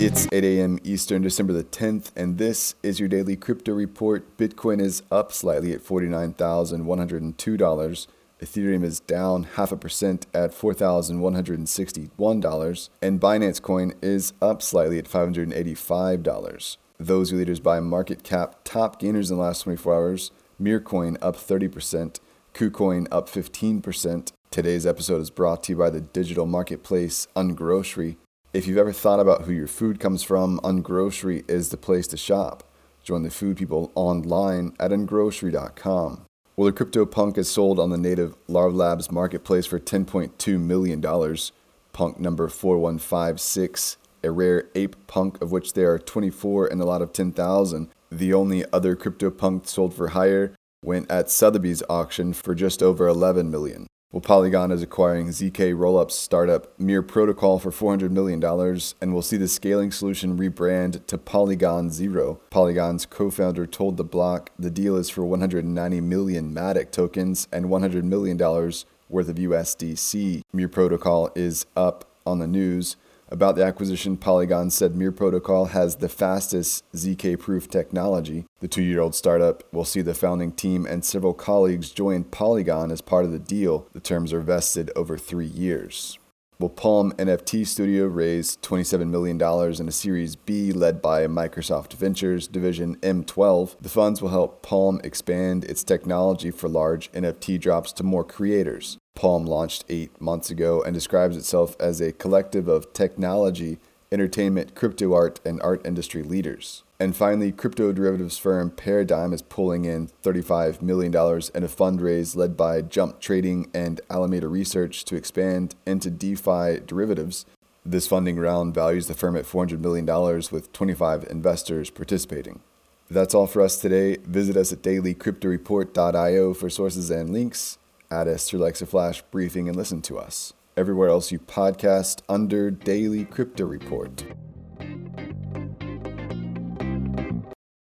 It's 8 a.m. Eastern, December the 10th, and this is your daily crypto report. Bitcoin is up slightly at $49,102. Ethereum is down half a percent at $4,161, and Binance Coin is up slightly at $585. Those are leaders by market cap. Top gainers in the last 24 hours Mircoin up 30%, KuCoin up 15%. Today's episode is brought to you by the digital marketplace Ungrocery. If you've ever thought about who your food comes from, Ungrocery is the place to shop. Join the food people online at ungrocery.com. Well, the CryptoPunk is sold on the native Larva Labs marketplace for $10.2 million. Punk number 4156, a rare ape punk of which there are 24 in a lot of 10,000. The only other CryptoPunk sold for higher went at Sotheby's auction for just over 11 million. Well, Polygon is acquiring ZK Rollups startup Mir Protocol for $400 million, and we'll see the scaling solution rebrand to Polygon Zero. Polygon's co founder told the block the deal is for 190 million Matic tokens and $100 million worth of USDC. Mir Protocol is up on the news. About the acquisition, Polygon said Mir Protocol has the fastest ZK proof technology. The two year old startup will see the founding team and several colleagues join Polygon as part of the deal. The terms are vested over three years. Well, Palm NFT Studio raised $27 million in a Series B led by Microsoft Ventures division M12. The funds will help Palm expand its technology for large NFT drops to more creators. Palm launched eight months ago and describes itself as a collective of technology, entertainment, crypto art, and art industry leaders. And finally, crypto derivatives firm Paradigm is pulling in $35 million in a fundraise led by Jump Trading and Alameda Research to expand into DeFi derivatives. This funding round values the firm at $400 million with 25 investors participating. That's all for us today. Visit us at dailycryptoreport.io for sources and links. Add us to Alexa Flash briefing and listen to us. Everywhere else you podcast under Daily Crypto Report.